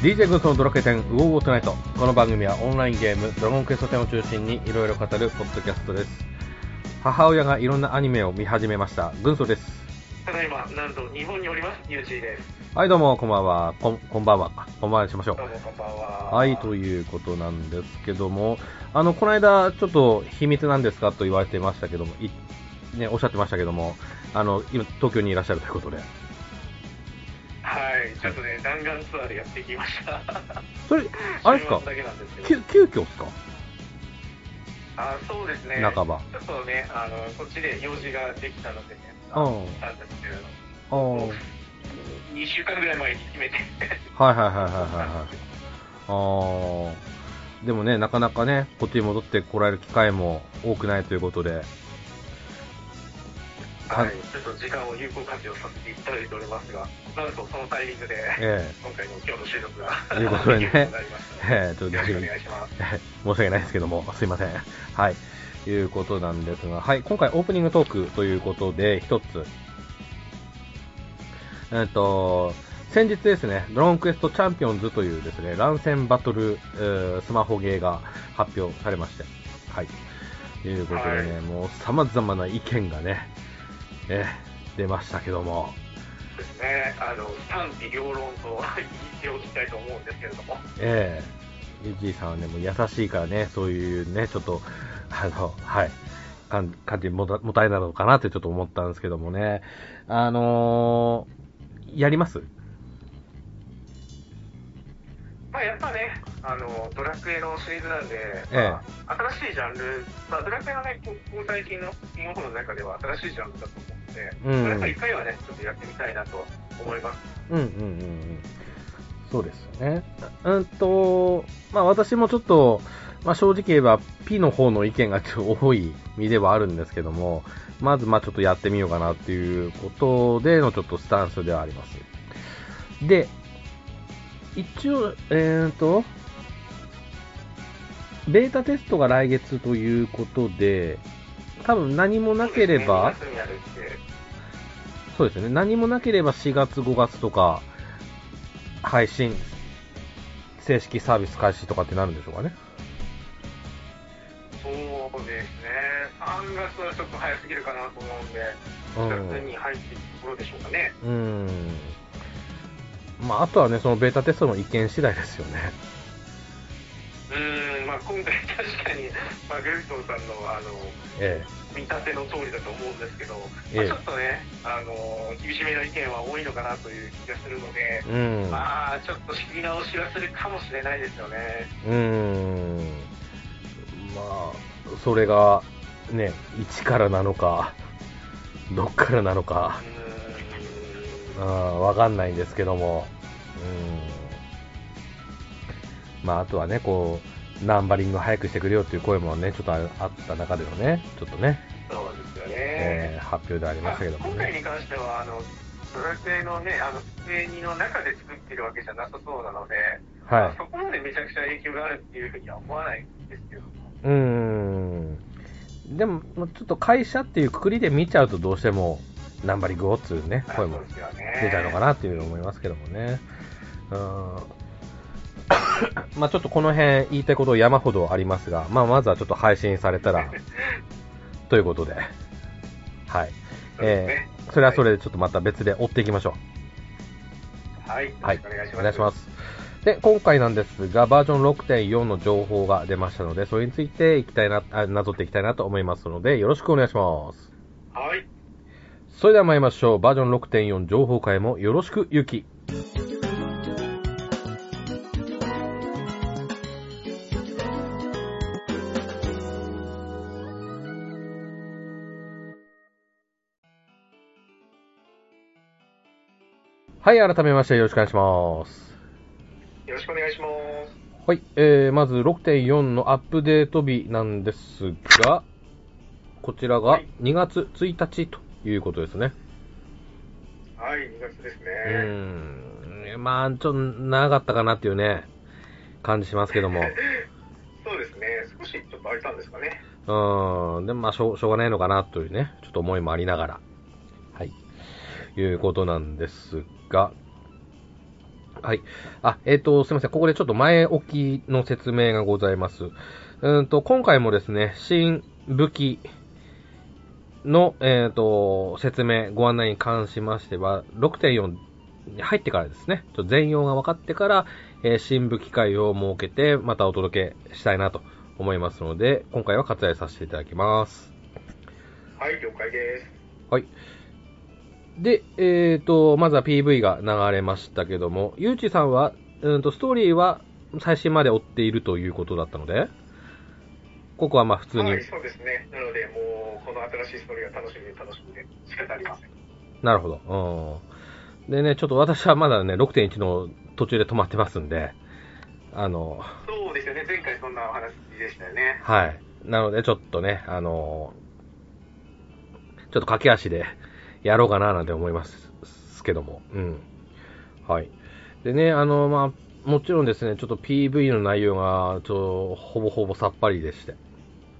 DJ グッズのドラケテンウォーウォートナイト。この番組はオンラインゲームドラゴンクエスト10を中心にいろいろ語るポッドキャストです。母親がいろんなアニメを見始めました。軍曹です。ただいま、なんと日本におります、ユージーです。はいどうもこんばんは。こんこんばんは。こんばんはにしましょう。どうもこんばんは。はい、ということなんですけども、あの、この間、ちょっと秘密なんですかと言われてましたけども、いね、おっしゃってましたけども、あの、今、東京にいらっしゃるということで。はい、ちょっとね、弾丸ツアーでやってきました。それ、あれですか。急、急遽っすか？あ、そうですね。半ば。ちょっとね、あの、こっちで用事ができたのでね、うん。来たんですけれど、ああ、はい2週間ぐらい前に決めて、はいはいはいはいはい。ああ、でもね、なかなかね、こっちに戻って来られる機会も多くないということで、ははいい、ちょっと時間を有効活用させていただいておりますが、なんとそのタイミングで、え今回の今日の収録が、ということでね えええちょっとよろしくお願いします。申し訳ないですけども、すいません。はい。いうことなんですが、はい。今回オープニングトークということで、一つ。えっと、先日ですね、ドラゴンクエストチャンピオンズというですね、乱戦バトル、えースマホゲーが発表されまして、はい。ということでね、はいもう様々な意見がね、えー出ましたけども、ですね、あの、賛否両論と言っておきたいと思うんですけれども、ええ。ユージーさんはね、もう優しいからね、そういうね、ちょっと、あの、はい、感感じもたもたえなのかなってちょっと思ったんですけどもね、あのー、やります？まあ、やっぱね、あの、ドラクエのシリーズなんで、えまあ、新しいジャンル、まあ、ドラクエのね、こここ最近のキングオフの中では新しいジャンルだと思う。ので、うんまあやっぱり一回はね、ちょっとやってみたいなと思います。うんうんうんうん。そうですよね。うんと、まあ私もちょっと、まあ正直言えば P の方の意見がちょっと多い身ではあるんですけども、まずまあちょっとやってみようかなっていうことでのちょっとスタンスではあります。で、一応、えーと、ベータテストが来月ということで、多分何もなければ、そうですね2月にやるって、そうですね。何もなければ4月、5月とか、配信、正式サービス開始とかってなるんでしょうかね。そうですね、3月はちょっと早すぎるかなと思うんで、うん4月に入っていくところでしょうかね。うーん。まあ、あとはね、そのベータテストの意見次第ですよね。うーん、まあ、今回確かに、まあ、グルトンさんの、あの、え見立ての通りだと思うんですけど、ええまあ、ちょっとね、あの厳しめの意見は多いのかなという気がするので、えうん。まあ、ちょっと仕切り直しはするかもしれないですよね。うーん。まあ、それが、ね、1からなのか、どっからなのか、わかんないんですけども、うん。まあ、あとはね、こう、ナンバリング早くしてくれよっていう声もね、ちょっとああった中でのね、ちょっとね、そうですよね。えー発表でありままあしたけどもね。今回に関しては、あのドラクエのね、あの机にの中で作ってるわけじゃなさそうなので、はい。そこまでめちゃくちゃ影響があるっていうふうには思わないんですけども。うーん。でも、ちょっと会社っていうくくりで見ちゃうとどうしても、ナンバリングをっつうね、声も。出ちゃうのかなっていうのを思いますけどもね。うーん。まあちょっとこの辺言いたいこと山ほどありますが、まあまずはちょっと配信されたら、ということで。はい。ねえー、それはそれでちょっとまた別で追っていきましょう。はい。よはいお願いします。お願いします。で、今回なんですが、バージョン6.4の情報が出ましたので、それについていきたいな、あなぞっていきたいなと思いますので、よろしくお願いします。はい。それでは参りましょう。バージョン6.4情報会もよろしく、ゆき。はい、改めましてよろしくお願いします。よろしくお願いします。はい、えー、まず6.4のアップデート日なんですが、こちらがはい2月1日ということですね。はい、2月ですね。うーん、まあ、ちょっと長かったかなっていうね、感じしますけども。そうですね。少しちょっと空いたんですかね。うーん、でもまあしょう、しょうがないのかなというね、ちょっと思いもありながら、はい、いうことなんですが、はい。あ、えっ、と、すいません。ここでちょっと前置きの説明がございます。うんと、今回もですね、新武器の、えっ、と、説明、ご案内に関しましては、6.4に入ってからですね、ちょ全容が分かってから、えー新武器会を設けて、またお届けしたいなと思いますので、今回は割愛させていただきます。はい、了解です。はい。で、えっ、と、まずは PV が流れましたけども、ゆうちさんは、うんと、ストーリーは最新まで追っているということだったので、ここはまあ普通に、はい、そうですね。なので、もう、この新しいストーリーが楽しみで楽しみで仕方ありません。なるほど。うん。でね、ちょっと私はまだね、6.1の途中で止まってますんで、あの、そうですよね。前回そんなお話でしたよね。はい。なので、ちょっとね、あの、ちょっと駆け足でやろうかななんて思いますけども。うん。はい。でね、あの、まあ、もちろんですね、ちょっと PV の内容が、ちょ、ほぼほぼさっぱりでして。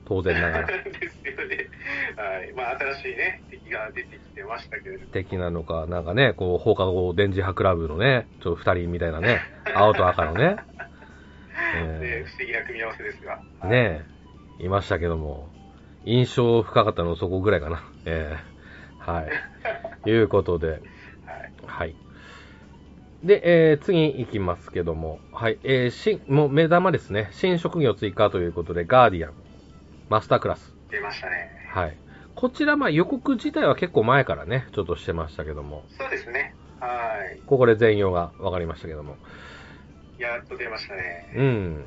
当然ながら。ですよね。はい。まあ、新しいね、敵が出てきてましたけれども。的なのか、なんかね、こう、放課後電磁波クラブのね、ちょっと二人みたいなね、青と赤のね、えね不思議な組み合わせですが。ーねいましたけども、印象深かったのはそこぐらいかな。えー、はい。いうことで、はい。はい。で、えー、次行きますけども、はい、えー、新、もう目玉ですね。新職業追加ということで、ガーディアン、マスタークラス。出ましたね。はい。こちら、まあ予告自体は結構前からね、ちょっとしてましたけども、そうですね。はい。ここで全容が分かりましたけども、やっと出ましたね。うん。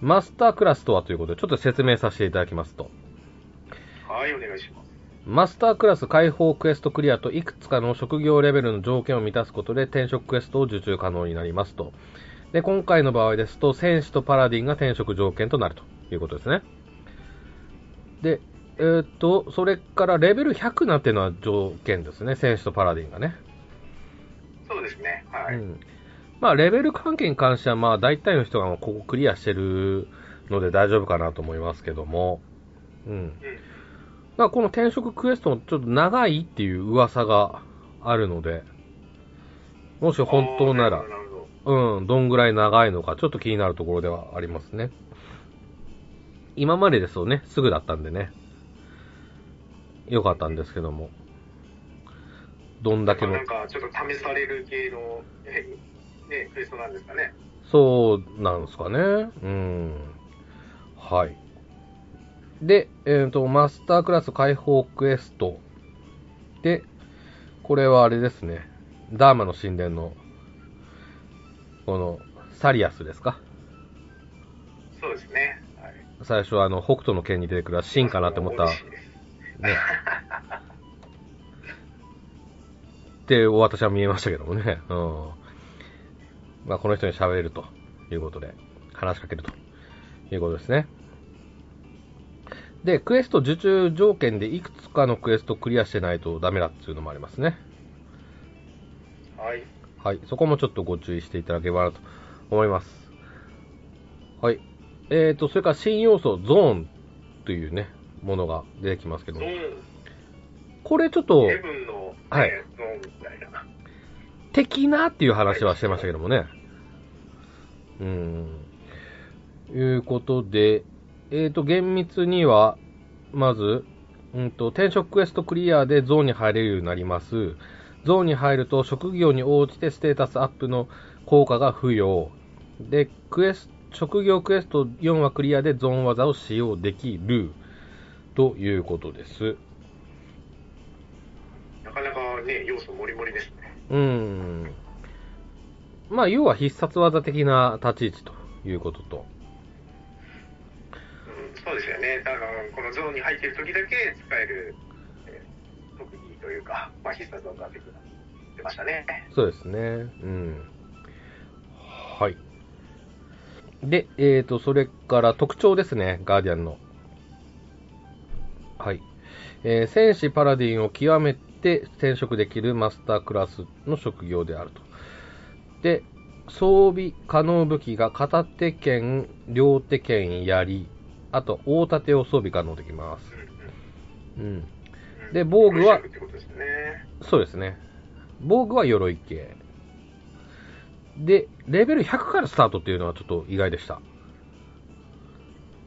マスタークラスとはということで、ちょっと説明させていただきますと、はい、お願いします。マスタークラス解放クエストクリアといくつかの職業レベルの条件を満たすことで転職クエストを受注可能になりますと。で、今回の場合ですと、戦士とパラディンが転職条件となるということですね。で、えーっと、それからレベル100なんていうのは条件ですね、戦士とパラディンがね。そうですね。はい。うん。まあ、レベル関係に関しては、まあ、大体の人がもうここクリアしてるので大丈夫かなと思いますけども、うん。うん。まあ、この転職クエストもちょっと長いっていう噂があるので、もし本当なら。うん、どんぐらい長いのか、ちょっと気になるところではありますね。今までですとね、すぐだったんでね、よかったんですけども、どんだけのまあな、んか、ちょっと試される系の、えね、クエストなんですかね。そうなんですかね。うん。はい。で、えっ、と、マスタークラス解放クエスト。で、これはあれですね。ダーマの神殿の、この、サリアスですか？そうですね。はい。最初はあの、北斗の剣に出てくるシンかなって思った、ね。って私は見えましたけどもね。うん。まあ、この人に喋れるということで、話しかけるということですね。で、クエスト受注条件でいくつかのクエストクリアしてないとダメだっていうのもありますね。はい。はい。そこもちょっとご注意していただければなと思います。はい。えーと、それから新要素、ゾーンというね、ものが出てきますけどゾー、ン、これちょっとはい。的なっていう話はしてましたけどもね。うーん。いうことで、えーと、厳密には、まず、うんと、転職クエストクリアでゾーンに入れるようになります。ゾーンに入ると職業に応じてステータスアップの効果が付与。で、クエス職業クエスト4はクリアでゾーン技を使用できる。ということです。なかなかね、要素もりもりですね。うーん。まあ、要は必殺技的な立ち位置ということと。ゾーンに入っている時だけ使える、えー特技というか、まあ、必殺技的な、出ましたね。そうですね。うん。はい。で、えーと、それから特徴ですね、ガーディアンの。はい。えー戦士パラディンを極めて転職できるマスタークラスの職業であると。で、装備可能武器が片手剣、両手剣、槍、あと大盾を装備可能できます。うん。で防具は。そうですね。防具は鎧系。で、レベル100からスタートっていうのはちょっと意外でした。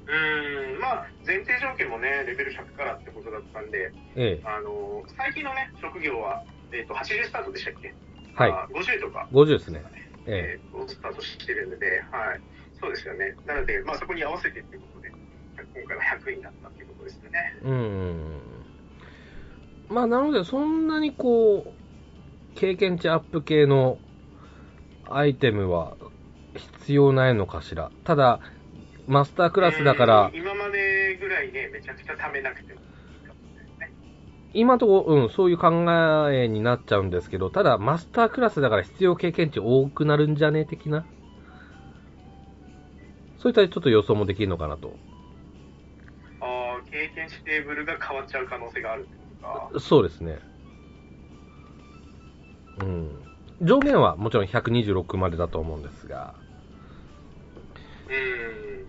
うーん、まあ、前提条件もね、レベル100からってことだったんで、ええ。あの、最近のね、職業は、えっ、と、80スタートでしたっけ？はい。あ50とか、50ですね。ええースタートしてるので、はい。そうですよね。なので、まあ、そこに合わせてっていうこ今回は100になったっていうことですよね。え。うん。まあ、なので、そんなにこう、経験値アップ系のアイテムは必要ないのかしら。ただ、マスタークラスだからうん、今までぐらいね、めちゃくちゃ貯めなくてもね。今のところ、うん、そういう考えになっちゃうんですけど、ただ、マスタークラスだから必要経験値多くなるんじゃね？的な？そういったちょっと予想もできるのかなと。経験値テーブルが変わっちゃう可能性がある。そうですね。うん。上限はもちろん126までだと思うんですが、うん。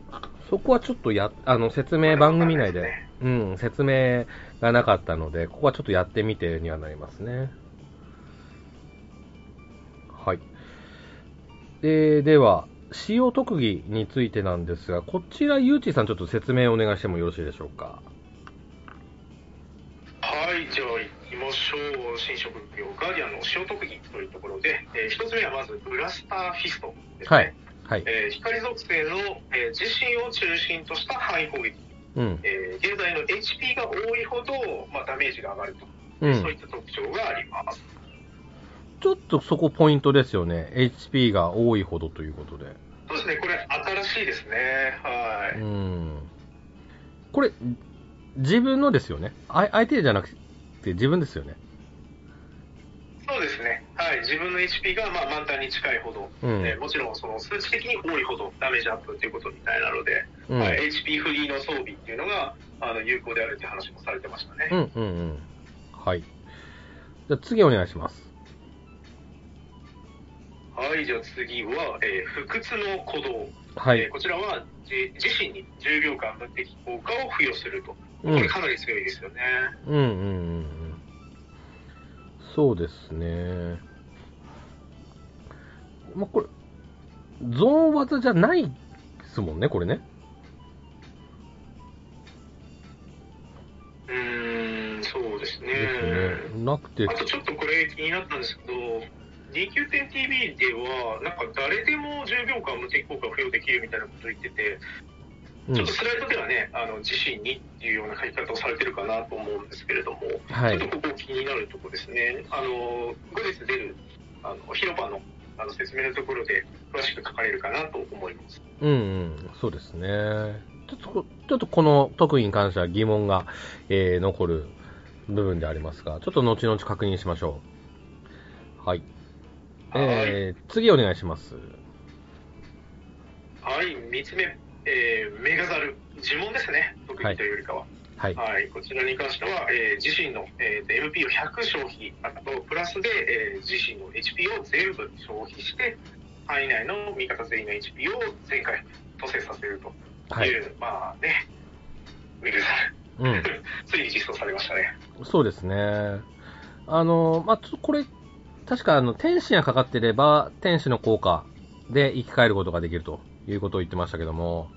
そこはちょっとや、あの、説明番組内で、わかんないですうん、説明がなかったので、ここはちょっとやってみてにはなりますね。はい。で、では、使用特技についてなんですが、こちら、ゆうちーさんちょっと説明をお願いしてもよろしいでしょうか？はい、じゃあ行きましょう。新職業、ガーディアンの使用特技というところで、えー一つ目はまず、ブラスターフィストですね。はい。はい。えー光属性の、えー自身を中心とした範囲攻撃。うん。えー現在の HP が多いほど、まあ、ダメージが上がると、うん。そういった特徴があります。ちょっとそこポイントですよね。HP が多いほどということで。そうですね、これ新しいですね。はい。うん。これ、自分のですよね。あ相手じゃなくて自分ですよね。そうですね。はい。自分の HP がまあ満タンに近いほど、うんえーもちろんその数値的に多いほどダメージアップということみたいなので、うん。はい、HP フリーの装備っていうのがあの有効であるっていう話もされてましたね。うんうんうん。はい。じゃあ次お願いします。はい、じゃあ次は、えー不屈の鼓動。はいえー。こちらはじ自身に10秒間無敵効果を付与すると。こうんれかなり強いですよね。うんうんうんうん。そうですね。まあ、これ、ゾーン技じゃないですもんね、これね。うーん、そうですね。ですね。なくてあ、とちょっとこれ気になったんですけど、DQ10TV では、なんか誰でも10秒間無敵効果を付与できるみたいなことを言ってて、うんちょっとスライドではね、あの自身にっていうような書き方をされてるかなと思うんですけれども、はいちょっとここ気になるところですね。あの、後日出る、あの、広場のあの説明のところで詳しく書かれるかなと思います。うんうん、そうですね。ちょっとこ、ちょっとこの特技に関しては疑問が、えー残る部分でありますが、ちょっと後々確認しましょう。はい。えー、次お願いします。はい、3つ目、えーメガザル。呪文ですね、特技というよりかは。はい。はい、こちらに関しては、えー自身の、えー MP を100消費、あとプラスで、えー自身の HP を全部消費して、範囲内の味方全員の HP を全回蘇生させるとはいいう、まあね、メガザル。うん。ついに実装されましたね。そうですね。あの、まあ、これ、確かあの、天使がかかってれば、天使の効果で生き返ることができるということを言ってましたけども、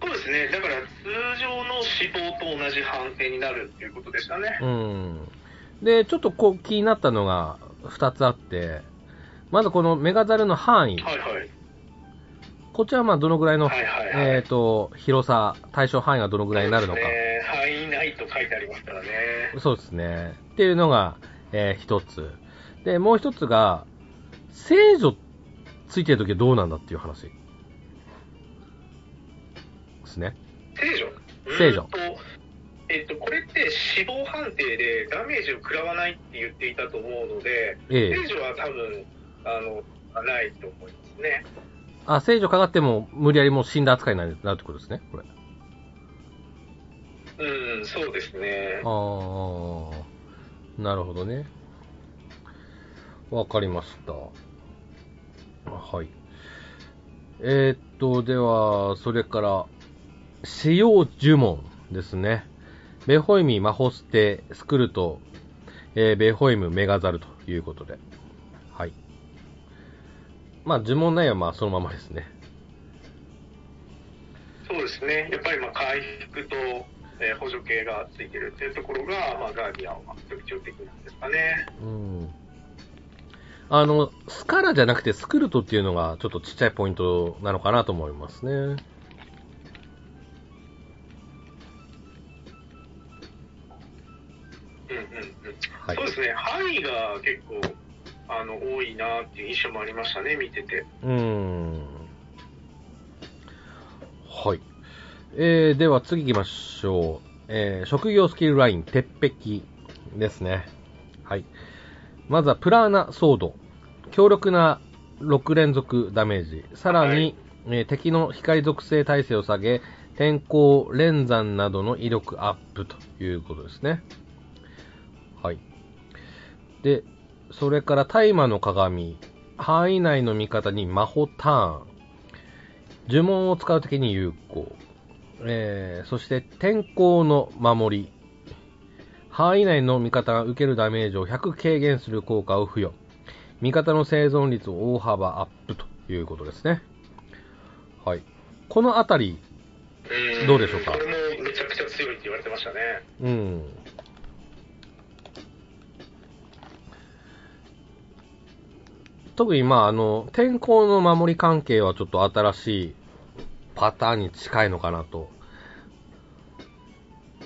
そうですね、だから通常の死亡と同じ判定になるっていうことでしたね。うん。で、ちょっとこう気になったのが2つあって、まずこのメガザルの範囲。はいはい。こちらはまあどのぐらいの、はいはいはいえっ、と、広さ、対象範囲がどのぐらいになるのかね、範囲内と書いてありますからね。そうですね。っていうのが、えー一つ。で、もう一つが、聖女ついてるときはどうなんだっていう話。ですね。聖女？聖女えっと、これって死亡判定でダメージを食らわないって言っていたと思うので、ええ聖女は多分、あの、ないと思いますね。あ、聖女かかっても無理やりもう死んだ扱いになるなるってことですね、これ。うん、そうですね。あー、なるほどね。わかりました。はい。えー、っと、では、それから、使用呪文ですね。ベホイミ、マホステ、スクルト、えーベホイム、メガザルということで。はい。まあ、呪文内容はまあそのままですね。そうですね。やっぱりまあ回復と、えー補助系がついてるっていうところが、まあ、ガーディアンは特徴的なんですかね。うん。あの、スカラじゃなくてスクルトっていうのがちょっとちっちゃいポイントなのかなと思いますね。うんうんうん。はいそう。ですね。範囲が結構、あの、多いなっていう印象もありましたね、見てて。うーん。はい。えー、では次行きましょう。えー、職業スキルライン、鉄壁ですね。はい。まずはプラーナソード。強力な6連続ダメージ。さらに、はいえー敵の光属性耐性を下げ、天候、連山などの威力アップということですね。はい。で、それから大麻の鏡。範囲内の味方に魔法ターン。呪文を使うときに有効。えー、そして天候の守り。範囲内の味方が受けるダメージを100軽減する効果を付与。味方の生存率を大幅アップということですね。はい。このあたり、んどうでしょうか？これもめちゃくちゃ強いって言われてましたね。うん。特にまああの、天候の守り関係はちょっと新しいパターンに近いのかなと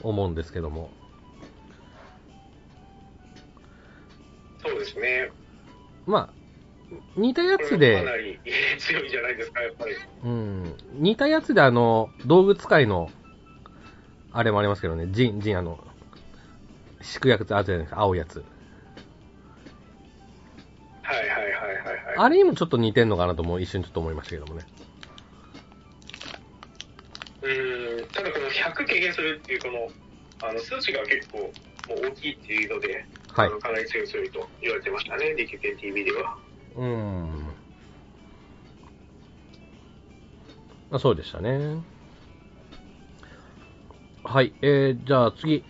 思うんですけども。ですね。まあ、似たやつこれもかでな、り強いじゃないですか、やっぱり。うん、似たやつであの、道具使いの、あれもありますけどね、ジン、ジンあの、敷くやつあるじゃないですか、青いやつ。はいはいはいはいはい。あれにもちょっと似てんのかなとも一瞬ちょっと思いましたけどもね。うん、ただこの100軽減するっていうこの、あの、数値が結構もう大きいっていうので、はいあのかなり強い強いと言われてましたね、DQKTV では。うん。まあ、そうでしたね。はい、えー、じゃあ次。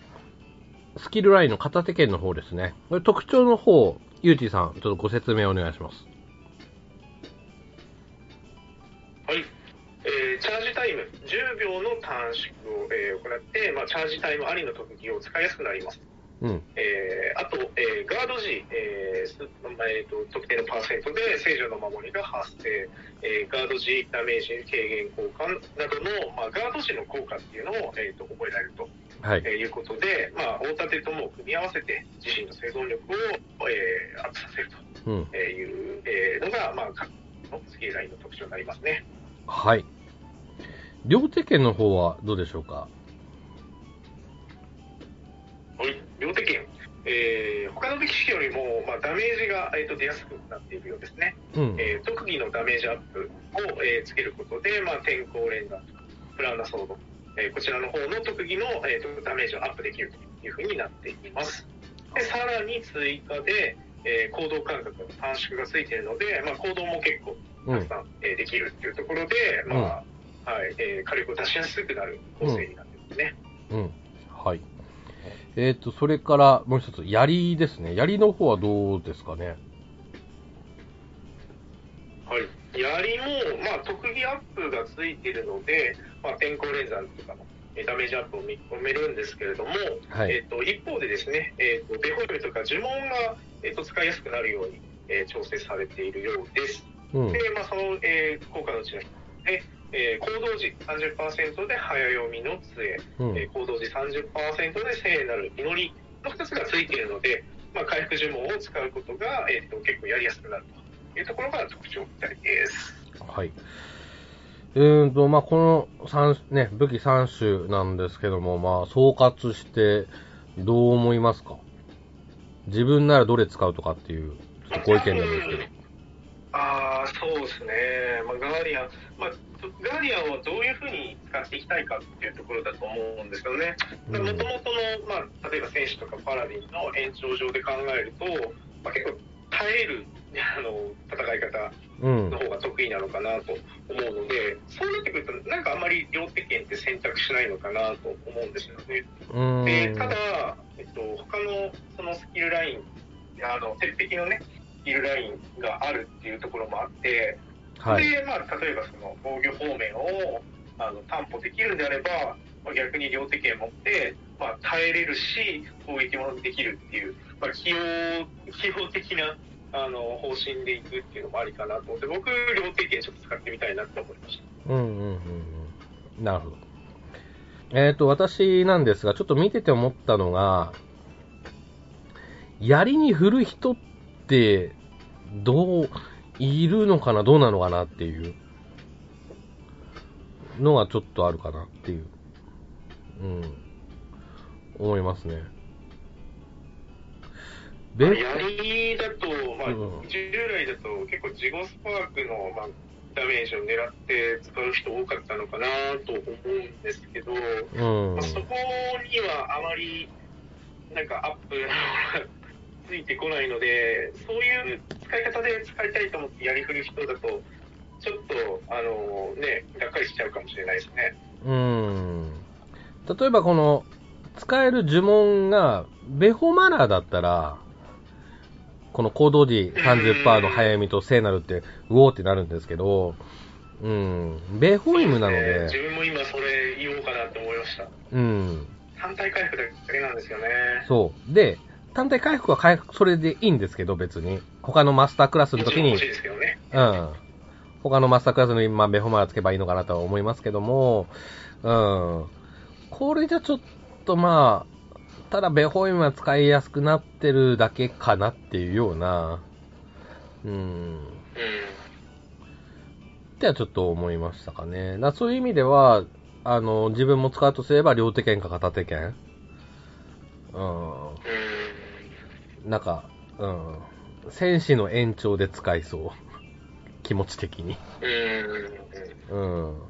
スキルラインの片手剣の方ですね。これ特徴の方、ゆうちーさん、ちょっとご説明お願いします。はい。えーチャージタイム10秒の短縮を、えー行って、まあ、チャージタイムありの特技を使いやすくなります。うん。えーあと、えーガード時、えーすえーと特定のパーセントで聖女の守りが発生、えーガード時ダメージ軽減効果などの、まあ、ガード時の効果っていうのを、えーと覚えられるとはい。えーいうことで、まあ、大盾とも組み合わせて自身の生存力を、えーアップさせるうん。という、えーのが、まあ、各のスキルラインの特徴になりますね。はい。両手剣の方はどうでしょうか？はい、両手剣、えー他の武器式よりも、まあ、ダメージが、えーと出やすくなっているようですね。うん。えー特技のダメージアップを、えーつけることで、まあ、天候連打とか、プラーナソード、えーこちらの方の特技の、えーとダメージをアップできるというふうになっています。でさらに追加で、えー行動間隔の短縮がついているので、まあ、行動も結構うん。たくさん、えーできるっていうところで、まあはいえー火力を出しやすくなる構成になってますね。うん。はい。えっ、と、それからもう一つ、槍ですね。槍の方はどうですかね？はい、槍も、まあ、特技アップがついているので、まあ、天候連山とかのえーダメージアップを見込めるんですけれども、はい。えー、と一方でですね、えー、とデフォルメとか呪文が、えー、と使いやすくなるように、えー調整されているようです。うん。で、まあ、その、えー効果のうちの一つで、えー行動時30%で早読みの杖、うんえー行動時30%で聖なる祈りの2つがついているので、まあ、回復呪文を使うことが、えー、と結構やりやすくなるというところが特徴みたいです。はい。うーんと、まあ、この三、ね、武器3種なんですけども、まあ、総括して、どう思いますか？自分ならどれ使うとかっていう、ちょっとご意見なんですけど。ああ、そうですね、まあ、ガーディアン、まあ、ガーディアンをどういうふうに使っていきたいかっていうところだと思うんですけどね、もともとの、まあ、例えば戦士とかパラディンの延長上で考えると、まあ、結構耐えるあの戦い方うんの。方が得意なのかなと思うので、そうなってくると、なんかあんまり両手剣って選択しないのかなと思うんですよね。でただ、えっと、他のそのスキルライン、あの鉄壁のね、スキルラインがあるっていうところもあって、はい。で、まあ、例えばその防御方面をあの担保できるんであれば、まあ、逆に両手剣持って、まあ、耐えれるし、攻撃もできるっていう、まあ、器用、器用的なあの方針でいくっていうのもありかなと思って、僕、両手剣ちょっと使ってみたいなって思いました。うんうんうんうん。なるほど。えっ、と、私なんですが、ちょっと見てて思ったのが、槍に振る人って、どう、いるのかな、どうなのかなっていう。のがちょっとあるかなっていう、うん、思いますね。まあ、べ槍だと、まあうん、従来だと結構ジゴスパークの、まあ、ダメージを狙って使う人多かったのかなと思うんですけど、うん。まあ、そこにはあまりなんかアップがついてこないので、そういう使い方で使いたいと思ってやり振る人だと、ちょっと、あのね、がっかりしちゃうかもしれないですね。うん。例えばこの、使える呪文が、ベホマラーだったら、この行動時30%の早読みと聖なるって、うおーってなるんですけど、うん、ベホイムなのですね、自分も今それ言おうかなと思いました。うん、単体回復だけなんですよね。そう。で、単体回復は回復、それでいいんですけど、別に。他のマスタークラスの時にね。うん。他のマスタークラスに、まあ、ベホマラつけばいいのかなとは思いますけども、うん。これじゃちょっとまあ、ただベホイムは使いやすくなってるだけかなっていうような、うん。うん。ってはちょっと思いましたかね。だそういう意味では、あの、自分も使うとすれば両手剣か片手剣。うん。うん。なんか、うん。戦士の延長で使いそう。気持ち的に。うん。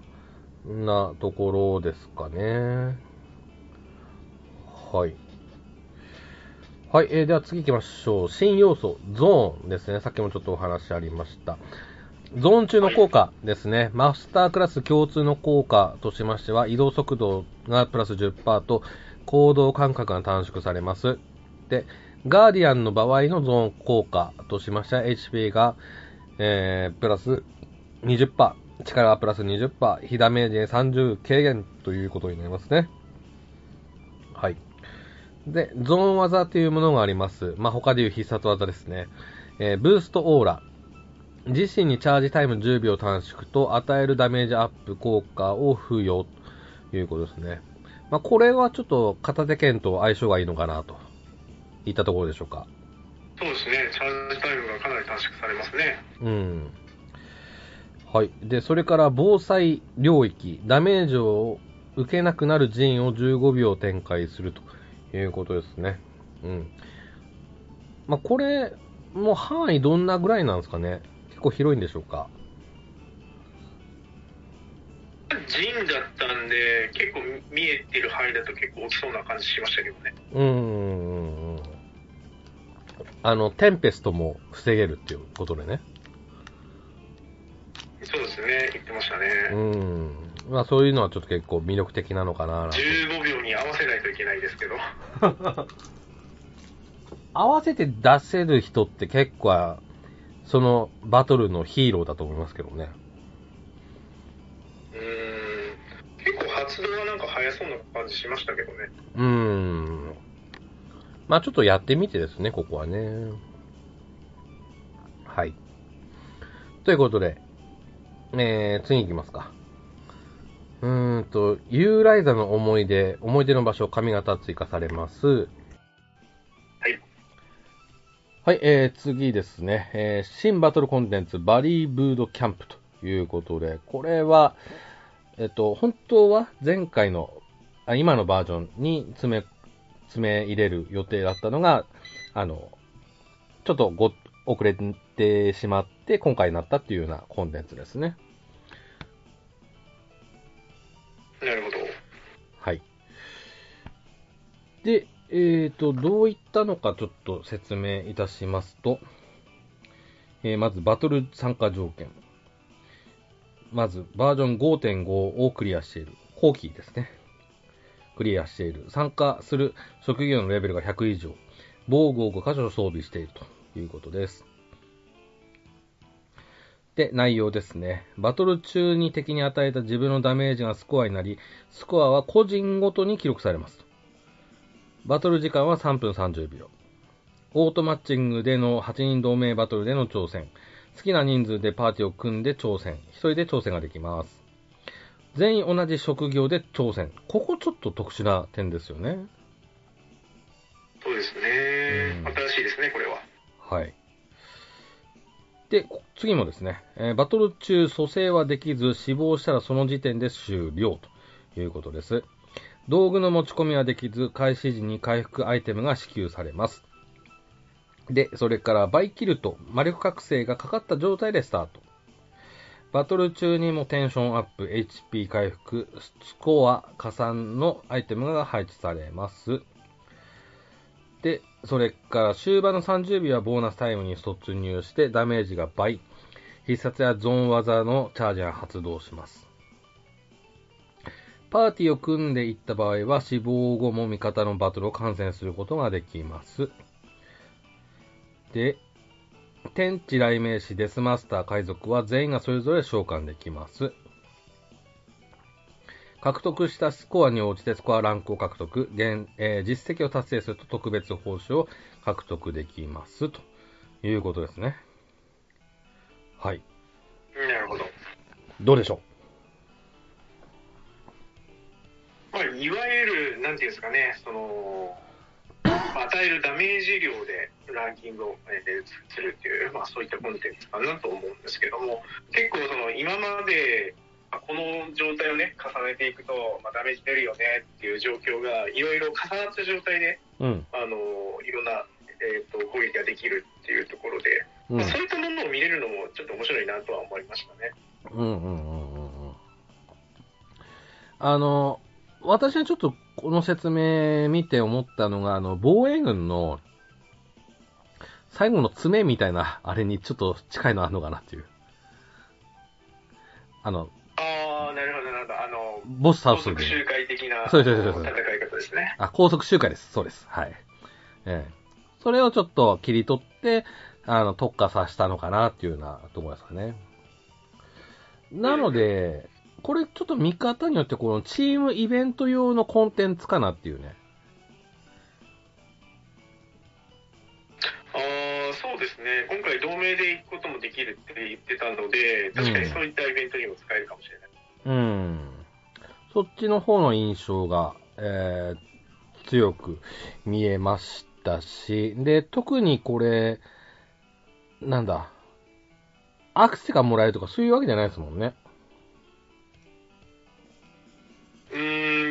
うん。なところですかね。はい。はい、えー、では次行きましょう。新要素、ゾーンですね。さっきもちょっとお話ありました。ゾーン中の効果ですね。マスタークラス共通の効果としましては、移動速度がプラス10%と、行動間隔が短縮されます。で、ガーディアンの場合のゾーン効果としましては、HP が、えー、プラス20%、力はプラス20%、火ダメージ30軽減ということになりますね。はい。で、ゾーン技というものがあります。まあ、他でいう必殺技ですね。えーブーストオーラ。自身にチャージタイム10秒短縮と与えるダメージアップ効果を付与ということですね。まあ、これはちょっと片手剣と相性がいいのかなといったところでしょうか？そうですね。チャージタイムがかなり短縮されますね。うん。はい。で、それから防災領域、ダメージを受けなくなる陣を15秒展開するということですね。うん。まあ、これ、もう範囲どんなぐらいなんですかね？結構広いんでしょうか？陣だったんで、結構見えてる範囲だと結構大きそうな感じしましたけどね。うーん。あの、テンペストも防げるっていうことでね。そうですね。言ってましたうね。ん。まあそういうのはちょっと結構魅力的なのかななんて15秒に合わせないといけないですけど。合わせて出せる人って結構、そのバトルのヒーローだと思いますけどね。うーん。結構発動はなんか早そうな感じしましたけどね。うーん。まあちょっとやってみてですね、ここはね。はい。ということで、えー、次行きますか。うーんと、ユーライザの思い出、思い出の場所、髪型追加されます。はい。はい、えー、次ですね、えー、新バトルコンテンツ、バリーブードキャンプということで、これは、えっと、本当は前回の、あ今のバージョンに詰め、詰め入れる予定だったのが、あの、ちょっとご、遅れてしまって、今回になったっていうようなコンテンツですね。なるほど。はい。で、えっ、と、どういったのかちょっと説明いたしますと、えーまずバトル参加条件。まず、バージョン5.5をクリアしている。後期ですね。クリアしている。参加する職業のレベルが100以上。防具を5箇所装備しているということです。で、内容ですね。バトル中に敵に与えた自分のダメージがスコアになり、スコアは個人ごとに記録されます。バトル時間は3分30秒。オートマッチングでの8人同盟バトルでの挑戦。好きな人数でパーティーを組んで挑戦。一人で挑戦ができます。全員同じ職業で挑戦。ここちょっと特殊な点ですよね。そうですね。うん新しいですね、これは。はい。で、次もですね、えーバトル中蘇生はできず死亡したらその時点で終了ということです。道具の持ち込みはできず、開始時に回復アイテムが支給されます。で、それからバイキルト、魔力覚醒がかかった状態でスタート。バトル中にもテンションアップ、HP 回復、スコア加算のアイテムが配置されます。で、それから終盤の30秒はボーナスタイムに突入してダメージが倍。必殺やゾーン技のチャージが発動します。パーティーを組んでいった場合は死亡後も味方のバトルを観戦することができます。で、天地雷鳴士デスマスター海賊は全員がそれぞれ召喚できます。獲得したスコアに応じてスコアランクを獲得、現えー実績を達成すると特別報酬を獲得できます。ということですね。はい。なるほど。どうでしょまあ、いわゆる、なんていうんですかね、その、まあ与えるダメージ量でランキングを、えーするっていう、まあ、そういったコンテンツかなと思うんですけども、結構その、今まで、まあこの状態をね、重ねていくと、まあ、ダメージ出るよねっていう状況が、いろいろ重なった状態で、ううん。あの、いろんな、えっ、と、攻撃ができるっていうところで、うん。まあ、そういったものを見れるのもちょっと面白いなとは思いましたね。うんうんうんうんうん。あの、私はちょっとこの説明見て思ったのが、あの、防衛軍の最後の爪みたいな、あれにちょっと近いのあるのかなっていう。あの、ああ、なるほど、なるほど。あの、ボス倒す高速周回的なそうそうですそう戦い方ですね。あ、高速周回です。そうです。はい。ええ。それをちょっと切り取って、あの、特化させたのかなっていうようなところですかね。なので、これちょっと見方によって、このチームイベント用のコンテンツかなっていうね。ああ、そうですね。今回同盟で行くこともできるって言ってたので、確かにそういったイベントにも使えるかもしれない。うん。そっちの方の印象が、えー強く見えましたし、で、特にこれ、なんだ、アクセがもらえるとかそういうわけじゃないですもんね。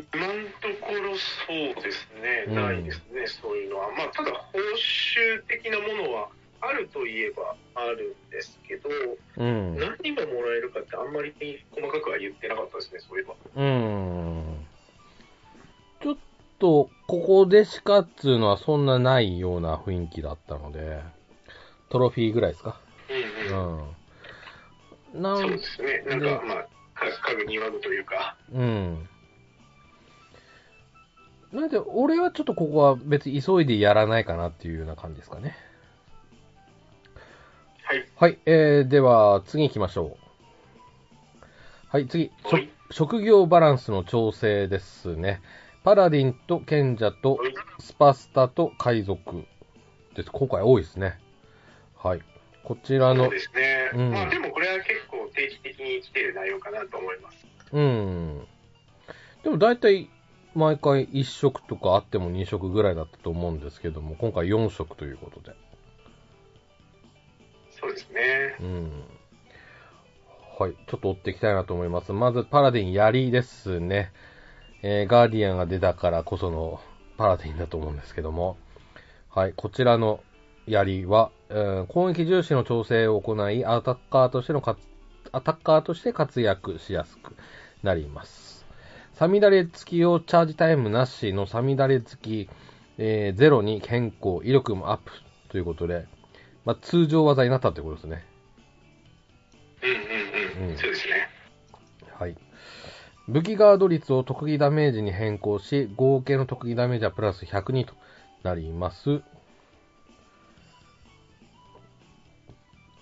ん、今のところそうですね、うんないですね、そういうのは。まあ、ただ、報酬的なものはあるといえばあるんですけど、うん。何がもらえるかってあんまり細かくは言ってなかったですね、そういえば。うーん。ちょっと、ここでしかっつうのはそんなないような雰囲気だったので、トロフィーぐらいですか？うんうん。うん。なそうんですね。なんでか、まあ、か家具に言わぐというか。うん。なんで、俺はちょっとここは別に急いでやらないかなっていうような感じですかね。はい。はい、えー、では次行きましょう。はい、次。職業バランスの調整ですね。パラディンと賢者とはいスパスタと海賊です。今回多いですね。はい。こちらのそう、ですね。うんまあ、でもこれは結構定期的に来ている内容かなと思います。うん。でも大体、毎回1色とかあっても2色ぐらいだったと思うんですけども、今回4色ということで。そうですね。うん。はい。ちょっと追っていきたいなと思います。まず、パラディン槍ですね。えーガーディアンが出たからこそのパラディンだと思うんですけども。はい。こちらの槍は、えー攻撃重視の調整を行い、アタッカーとしての活、アタッカーとして活躍しやすくなります。サミダレ付きをチャージタイムなしのサミダレ付き、えーゼロに変更、威力もアップということで、まあ、通常技になったということですね。うんうんうん。うんそうですね。はい。武器ガード率を特技ダメージに変更し、合計の特技ダメージはプラス102となります。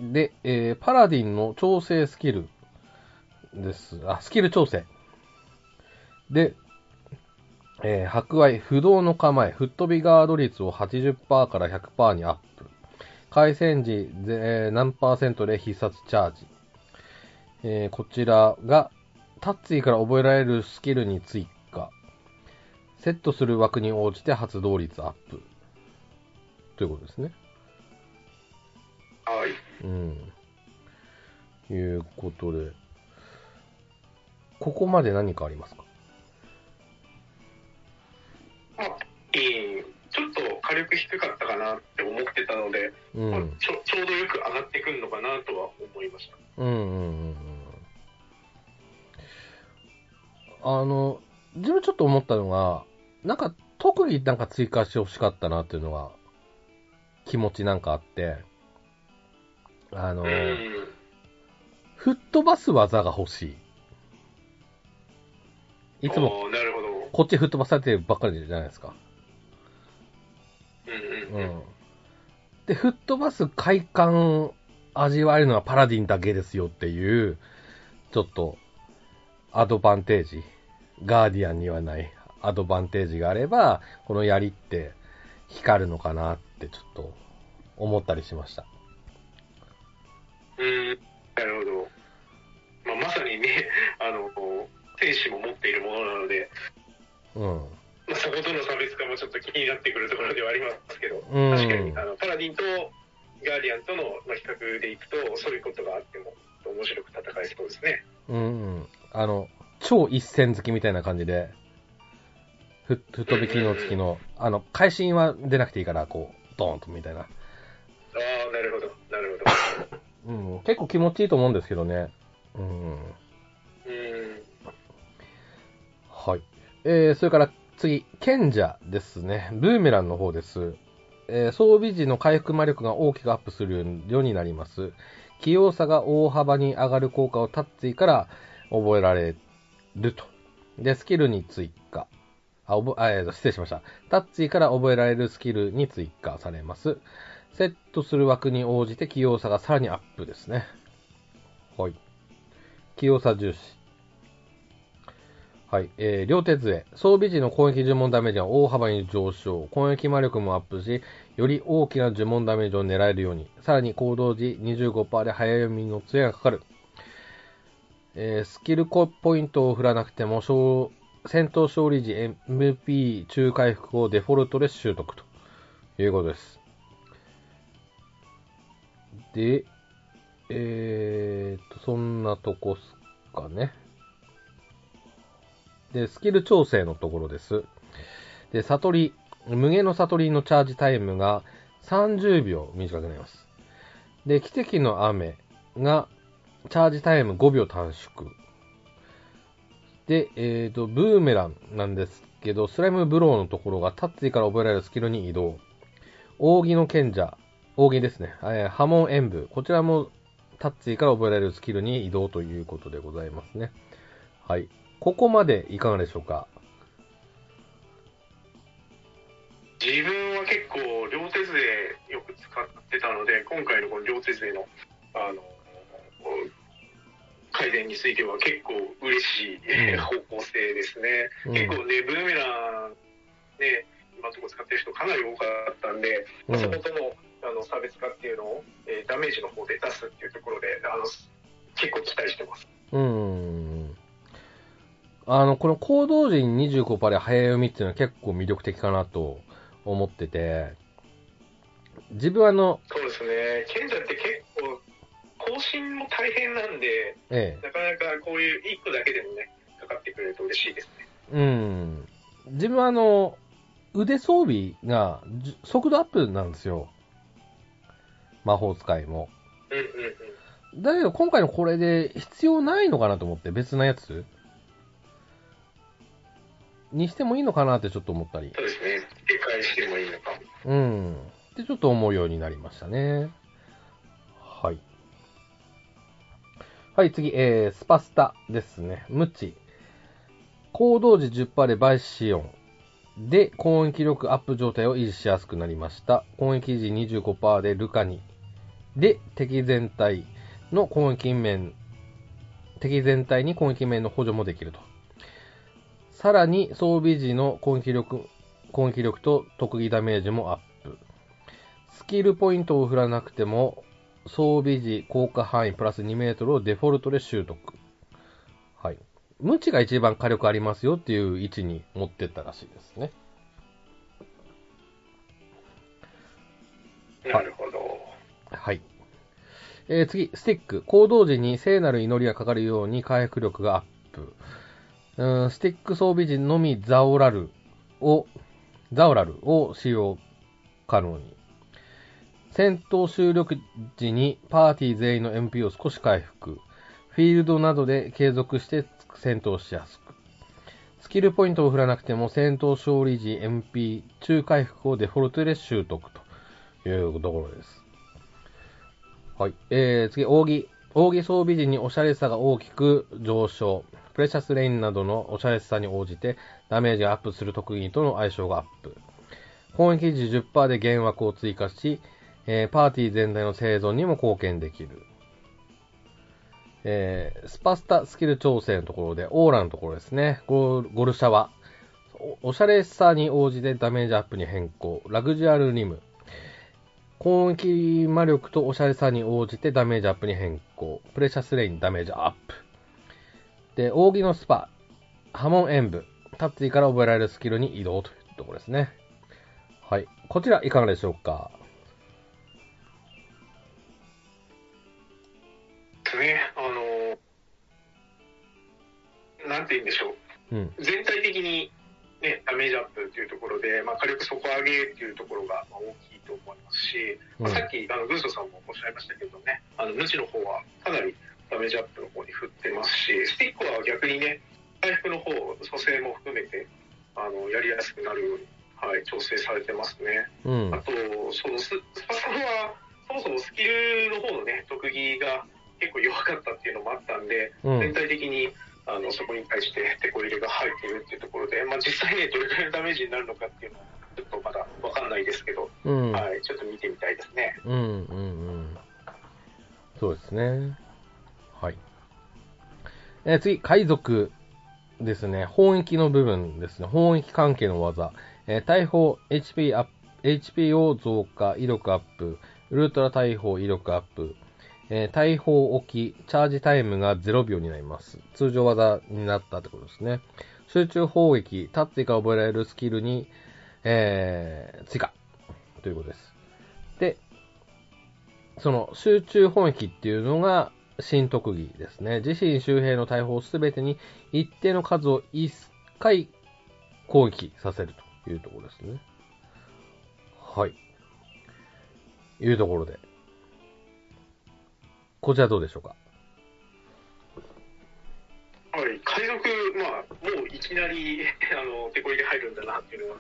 で、えー、パラディンの調整スキルです。あ、スキル調整。で、えー、博愛、不動の構え、吹っ飛びガード率を80%から100%にアップ。回戦時、えー何パーセントで必殺チャージ。えーこちらが、タッツィから覚えられるスキルに追加。セットする枠に応じて発動率アップ。ということですね。はい。うん。いうことで、ここまで何かありますか？まあ、いい。ちょっと火力低かったかなって思ってたので、うん。まあちょちょうどよく上がってくるのかなとは思いました。うんうんうんうん。あの、自分ちょっと思ったのが、なんか特になんか追加してほしかったなっていうのが気持ちなんかあって、あの、うん。吹っ飛ばす技が欲しい。いつもなるほど。こっち吹っ飛ばされてるばっかりじゃないですか。うんうんうん。うん。で、吹っ飛ばす快感味わえるのはパラディンだけですよっていう、ちょっと、アドバンテージ。ガーディアンにはないアドバンテージがあれば、この槍って光るのかなってちょっと思ったりしました。うん、なるほど。まあ、まさにね、あの、天使も持っているものなので、うん。まあ、そことの差別化もちょっと気になってくるところではありますけど、うん確かにあのパラディンとガーディアンとのまあ比較でいくと、そういうことがあっても面白く戦えそうですね。うん、うん。あの、超一戦好きみたいな感じで、ふ、吹っ飛び機能付きの、あの、会心は出なくていいから、こう、ドーンとみたいな。ああ、なるほど、なるほど。うん、結構気持ちいいと思うんですけどね。うん。うん、はい。えー、それから次、賢者ですね。ブーメランの方です。えー装備時の回復魔力が大きくアップするようになります。器用さが大幅に上がる効果をタッツィから覚えられると。で、スキルに追加。あ、覚え、あえー失礼しました。タッツィから覚えられるスキルに追加されます。セットする枠に応じて器用さがさらにアップですね。はい。器用さ重視。はい。えー、両手杖。装備時の攻撃呪文ダメージが大幅に上昇。攻撃魔力もアップし、より大きな呪文ダメージを狙えるように。さらに行動時25%で早読みの杖がかかる。えー、スキルコポイントを振らなくても、戦闘勝利時 MP 中回復をデフォルトで習得ということです。で、えーっと、そんなとこっすかね。で、スキル調整のところです。で、悟り、無限の悟りのチャージタイムが30秒短くなります。で、奇跡の雨がチャージタイム5秒短縮。で、えっ、と、ブーメランなんですけど、スライムブローのところがタッツィから覚えられるスキルに移動。扇の賢者、扇ですね。えー波紋演武。こちらもタッツィから覚えられるスキルに移動ということでございますね。はい。ここまでいかがでしょうか？自分は結構両手杖よく使ってたので今回のこの両手杖のあの改善については結構嬉しい、うん。方向性ですね、うん。結構ねブーメランね今のところ使ってる人かなり多かったんで、まあうんそことのあの差別化っていうのを、えーダメージの方で出すっていうところであの結構期待してます。うーん。あの、この行動時に25%で早読みっていうのは結構魅力的かなと思ってて、自分はあの、そうですね賢者って結構更新も大変なんでええ、なかなかこういう1個だけでもねかかってくれると嬉しいですねうん。自分はあの、腕装備がじ速度アップなんですよ。魔法使いも。うんうんうんだけど今回のこれで必要ないのかなと思って別なやつにしてもいいのかなってちょっと思ったり。そうですね。理解してもいいのかも。うん。で、ちょっと思うようになりましたね。はい。はい、次、えー、スパスタですね。無知。行動時10%でバイシオン。で、攻撃力アップ状態を維持しやすくなりました。攻撃時25%でルカにで、敵全体の攻撃面、敵全体に攻撃面の補助もできると。さらに、装備時の攻撃力、攻撃力と特技ダメージもアップ。スキルポイントを振らなくても、装備時効果範囲プラス2メートルをデフォルトで習得。はい。無知が一番火力ありますよっていう位置に持ってったらしいですね。なるほど。はい。えー次、スティック。行動時に聖なる祈りがかかるように回復力がアップ。うんスティック装備時のみザオラルを、ザオラルを使用可能に。戦闘終了時にパーティー全員の MP を少し回復。フィールドなどで継続して戦闘しやすく。スキルポイントを振らなくても戦闘勝利時 MP 中回復をデフォルトで習得というところです。はい。えー、次、扇。扇装備時におしゃれさが大きく上昇。プレシャスレインなどのおしゃれさに応じてダメージがアップする特技との相性がアップ。攻撃時10%で減枠を追加し、えーパーティー全体の生存にも貢献できる。えースパスタスキル調整のところで、オーラのところですね。ゴルシャワ。おおしゃれさに応じてダメージアップに変更。ラグジュアルリム。攻撃魔力とおしゃれさに応じてダメージアップに変更。プレシャスレインダメージアップ。で、扇のスパ。波紋演武。タッツィから覚えられるスキルに移動というところですね。はい。こちらいかがでしょうか？ね。あの、なんて言うんでしょう。うん。全体的に、ね、ダメージアップというところで、まあ、火力底上げっていうところがまあ大きいと思いますし、まあ、うんさっきあの軍曹さんもおっしゃいましたけどね、あの無知の方はかなりダメージアップの方に振ってますし、スティックは逆にね、回復の方、蘇生も含めてあのやりやすくなるように、はい、調整されてますね。うんあ。と、そのススパさんは、そもそもスキルの方のね、特技が結構弱かったっていうのもあったんで、うん。全体的にあのそこに対してテこ入れが入っているっていうところで、まあ、実際ね、どれくらいのダメージになるのかっていうのは、ちょっとまだ分かんないですけど、うん。はい、ちょっと見てみたいですね。うん、うん、うん。そうですね。はい。えー次、海賊ですね。本域の部分ですね。本域関係の技。えー大砲、HP アップ、HP を増加、威力アップ、ウルトラ大砲威力アップ、えー大砲置き、チャージタイムが0秒になります。通常技になったってことですね。集中砲撃、タッツィか覚えられるスキルに、えー追加。ということです。で、その集中砲撃っていうのが新特技ですね。自身周辺の大砲すべてに一定の数を1回攻撃させるというところですね。はい。いうところで。こちらどうでしょうか？はい、海賊、まあ、もういきなりあのテこ入れ入るんだなっていうのは、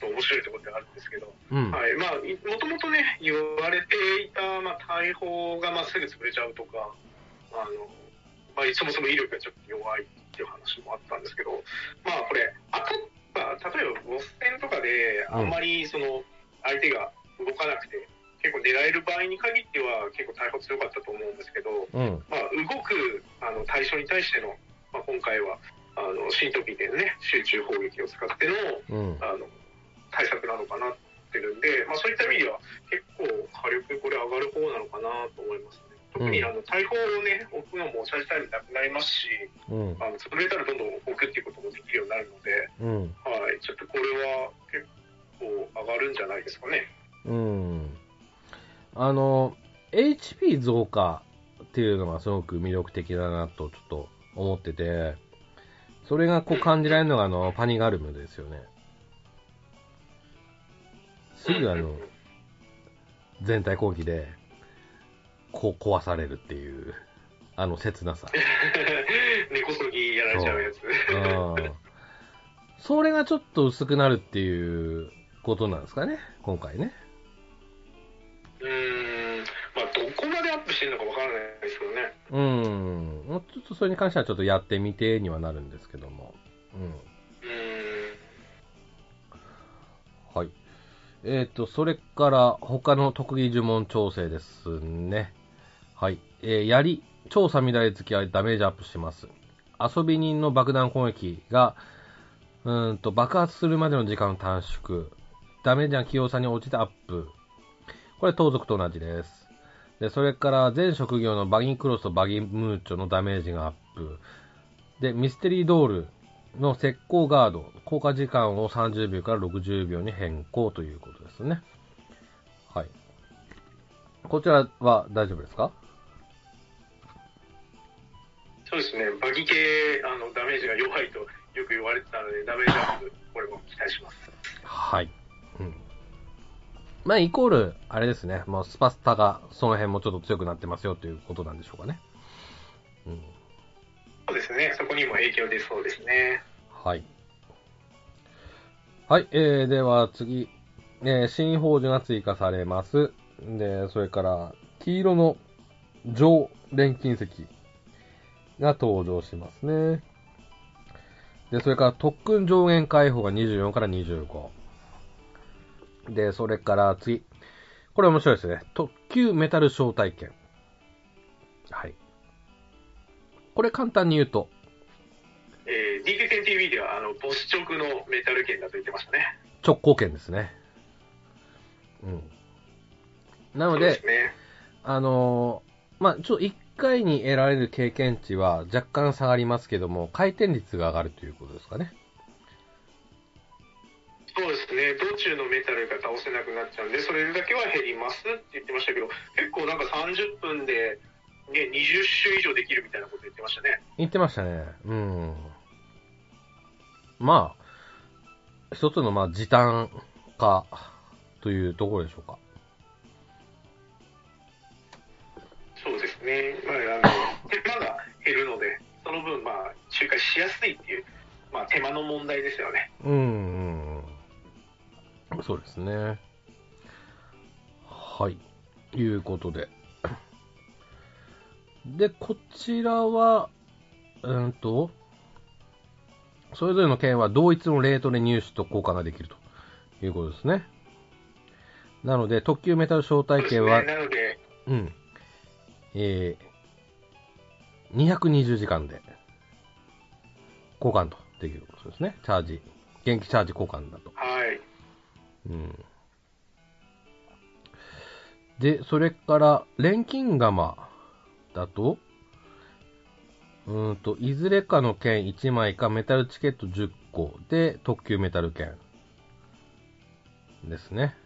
と面白いところではあるんですけど、うん。はいまあ、いもともとね、言われていた、まあ、大砲がまあすぐ潰れちゃうとか、あのまあ、そもそも威力がちょっと弱いっていう話もあったんですけど、まあ、これ、当たった、例えばボス戦とかで、あんまりその相手が動かなくて、結構狙える場合に限っては、結構大砲強かったと思うんですけど、うん。まあ、動くあの対象に対しての、まあ、今回はあの新特技でね、集中砲撃を使ってのうん。あの対策なのかなってるんで、まあ、そういった意味では結構火力これ上がる方なのかなと思いますね。特にあの大砲をね置くのもチャージタイムなくなりますし、うん。あの潰れたらどんどん置くっていうこともできるようになるので、うん。はい、ちょっとこれは結構上がるんじゃないですかね。うん。あの、HP 増加っていうのがすごく魅力的だなとちょっと思ってて、それがこう感じられるのがあの、パニガルムですよね。すぐあの、全体攻撃で、こう壊されるっていう、あの切なさ。根こそぎやられちゃうやつ。うん。それがちょっと薄くなるっていうことなんですかね、今回ね。うーん、まあ、どこまでアップしてるのかわからないですけどね。うん。もうちょっとそれに関してはちょっとやってみてにはなるんですけども。うん。うーん。はい。えっ、と、それから他の特技呪文調整ですね。はい。えー、槍、超サミダレ付きはダメージアップします。遊び人の爆弾攻撃が、うーんと、爆発するまでの時間短縮。ダメージが器用さに応じてアップ。これ、盗賊と同じです。で、それから、全職業のバギークロスとバギームーチョのダメージがアップ。で、ミステリードールの石膏ガード、効果時間を30秒から60秒に変更ということですね。はい。こちらは大丈夫ですか？そうですね、バギ系あのダメージが弱いとよく言われてたので、ダメージアップ、これも期待します。はい。うん。まあ、イコール、あれですね、もうスパスタがその辺もちょっと強くなってますよということなんでしょうかね。そうですね、そこにも影響出そうですね。はい。はい、えー、では次、えー、新宝珠が追加されます。で、それから、黄色の上錬金石が登場しますね。で、それから特訓上限解放が24から25。で、それから次。これ面白いですね。特急メタル招待券。はい。これ簡単に言うと、えー、DQ10TV ではあのボス直のメタル剣だと言ってましたね。直行券ですね。うん。なのでで、すね。あのーまあ、ちょっと1回に得られる経験値は若干下がりますけども、回転率が上がるということですかね。そうですね、道中のメタルが倒せなくなっちゃうんで、それだけは減りますって言ってましたけど、結構なんか30分で、ね、20種以上できるみたいなこと言ってましたね。言ってましたね。うん。まあ、一つのまあ時短化というところでしょうか。そうですね、まあ、あの手間が減るので、その分、まあ、周回しやすいっていう、まあ、手間の問題ですよね。うん、うん、うん。そうですね。はい。いうことで。で、こちらは、うんと、それぞれの剣は同一のレートで入手と交換ができるということですね。なので、特急メタル招待券はねうん。えー、220時間で交換とできることですね。チャージ。元気チャージ交換だと。はい、うん。で、それから、錬金釜だと、うんと、いずれかの剣1枚かメタルチケット10個で特急メタル剣ですね。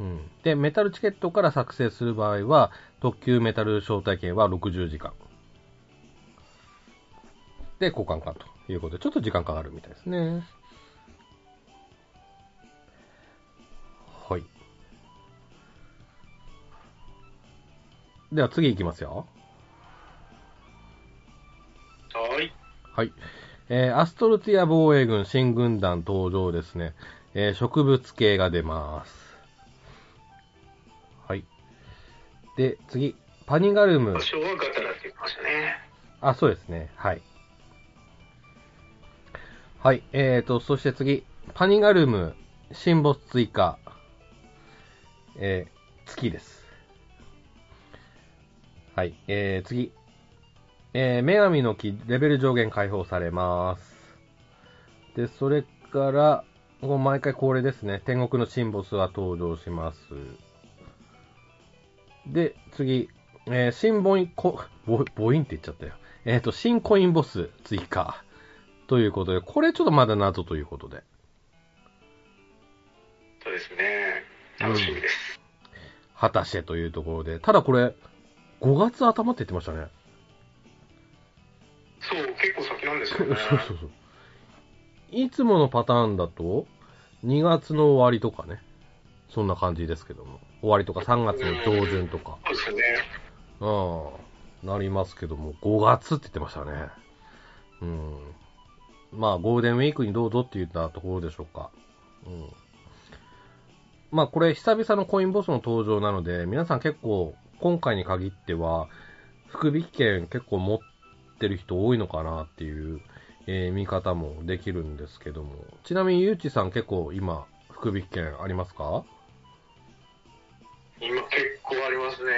うん。で、メタルチケットから作成する場合は、特急メタル招待券は60時間。で、交換かということで、ちょっと時間かかるみたいですね。では次行きますよ。はい、はい。えー、アストルティア防衛軍新軍団登場ですね。えー、植物系が出ます。はい。で、次、パニガルム場。所はガタラって言ってましたね。あ、そうですね。はい。はい。えーと、そして次、パニガルム、新ボス追加。えー、月です。はい。えー、次。えー、女神の木、レベル上限解放されます。で、それから、もう毎回恒例ですね。天国の新ボスは登場します。で、次、えー、新ボイン、コ、ボボインって言っちゃったよ。えっ、と、新コインボス追加。ということで、これちょっとまだ謎ということで。そうですね、楽しみです。果たしてというところで。ただこれ、5月頭って言ってましたね。そう、結構先なんですそうよね。そうそう。いつものパターンだと、2月の終わりとかね。そんな感じですけども。終わりとか3月の上旬とか。そうですね。うん。なりますけども、5月って言ってましたね。うん。まあ、ゴールデンウィークにどうぞって言ったところでしょうか。うん。まあ、これ、久々のコインボスの登場なので、皆さん結構、今回に限っては、福引券結構持ってる人多いのかなっていう、えー見方もできるんですけども。ちなみに、ゆうちさん結構今、福福引券ありますか？今結構ありますね。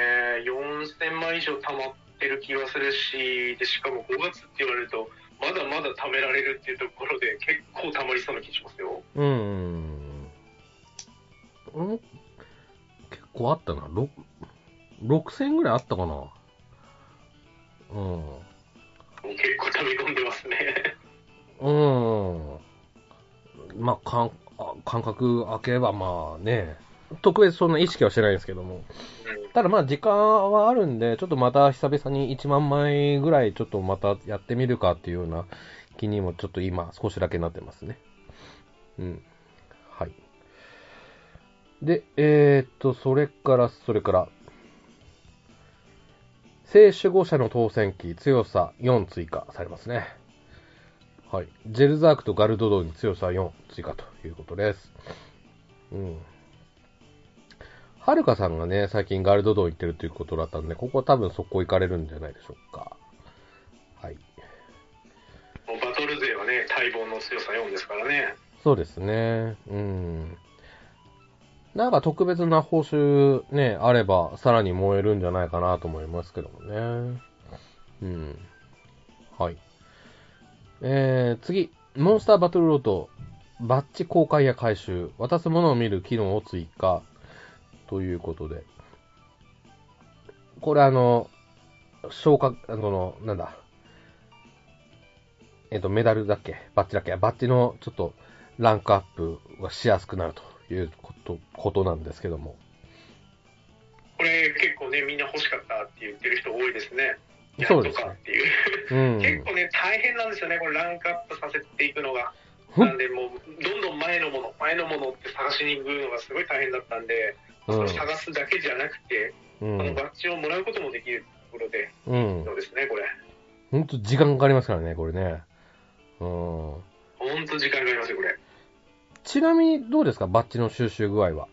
4000万以上貯まってる気がするし、で、しかも5月って言われると、まだまだ貯められるっていうところで結構貯まりそうな気しますよ。うーん。ん結構あったな。ろ6000ぐらいあったかな。うん。結構貯め込んでますね。うん。まあ、かんあ感覚開ければまあね、特別そんな意識はしてないですけども。うんただまあ時間はあるんで、ちょっとまた久々に1万枚ぐらいちょっとまたやってみるかっていうような気にもちょっと今少しだけなってますね。うん。はい。で、えー、っと、それから、それから、聖守護者の当選機強さ4追加されますね。はい。ジェルザークとガルドドに強さ4追加ということです。うん。はるかさんがね、最近ガルドドン行ってるということだったんで、ここは多分そこ行かれるんじゃないでしょうか。はい。もうバトル勢はね、待望の強さ4ですからね。そうですね。うん。なんか特別な報酬ね、あれば、さらに燃えるんじゃないかなと思いますけどもね。うん。はい。えー、次。モンスターバトルロード、バッジ公開や回収、渡すものを見る機能を追加。ということで。これあの、昇格、あの、なんだ。えっ、と、メダルだっけ？バッジだっけ？バッジのちょっとランクアップがしやすくなるということ、ことなんですけども。これ結構ね、みんな欲しかったって言ってる人多いですね。やっとそうですっていう。うん。結構ね、大変なんですよね、これランクアップさせていくのが。なんで、もう、どんどん前のもの、前のものって探しに行くのがすごい大変だったんで、それ探すだけじゃなくて、うん。このバッジをもらうこともできるところで、うん。そうですね、これ。ほんと時間かかりますからね、これね。うん。ほんと時間かかりますよ、これ。ちなみにどうですか？バッジの収集具合は。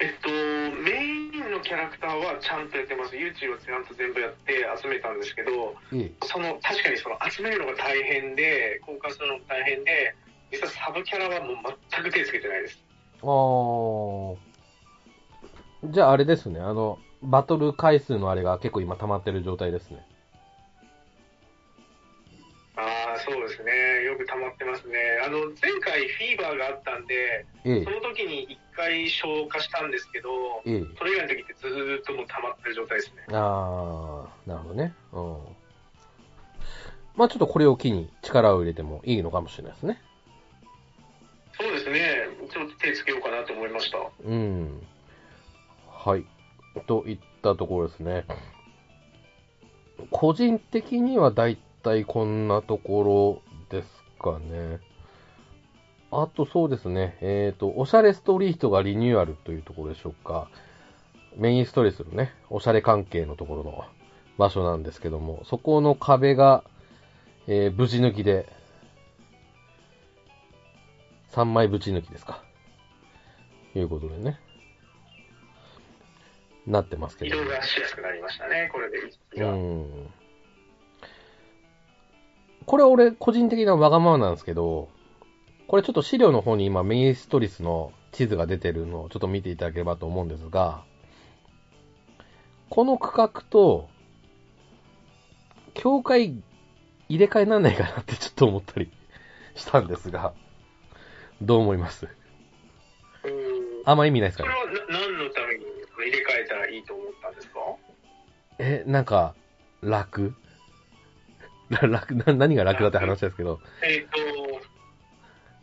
えっと、メインのキャラクターはちゃんとやってます。YouTube をちゃんと全部やって集めたんですけど、いい。その、確かにその集めるのが大変で、交換するのも大変で、実はサブキャラはもう全く手つけてないです。あー。じゃああれですね、あの、バトル回数のあれが結構今溜まってる状態ですね。そうですね。よく溜まってますね。あの、前回フィーバーがあったんで、ええその時に一回消化したんですけど、ええ。それ以外の時ってずーっともう溜まってる状態ですね。あー、なるほどね。うん。まあちょっとこれを機に力を入れてもいいのかもしれないですね。そうですね。ちょっと手つけようかなと思いました。うん。はい。といったところですね。個人的にはだいたいこんなところですかね。あとそうですね。えっ、と、おしゃれストリートがリニューアルというところでしょうか。メインストレスのね、おしゃれ関係のところの場所なんですけども、そこの壁が、えー、ぶち抜きで、3枚ぶち抜きですか。いうことでね。なってますけど。移動がしやすくなりましたね、これでうが。ん。これ俺個人的なわがままなんですけど、これちょっと資料の方に今メインストリスの地図が出てるのをちょっと見ていただければと思うんですが、この区画と、境界入れ替えなんないかなってちょっと思ったりしたんですが、どう思います？うん。あんま意味ないですそかね？れはな何のために入れ替えたらいいと思ったんですか？え、なんか、楽？ら 楽な、何が楽だって話ですけど、えっ、と、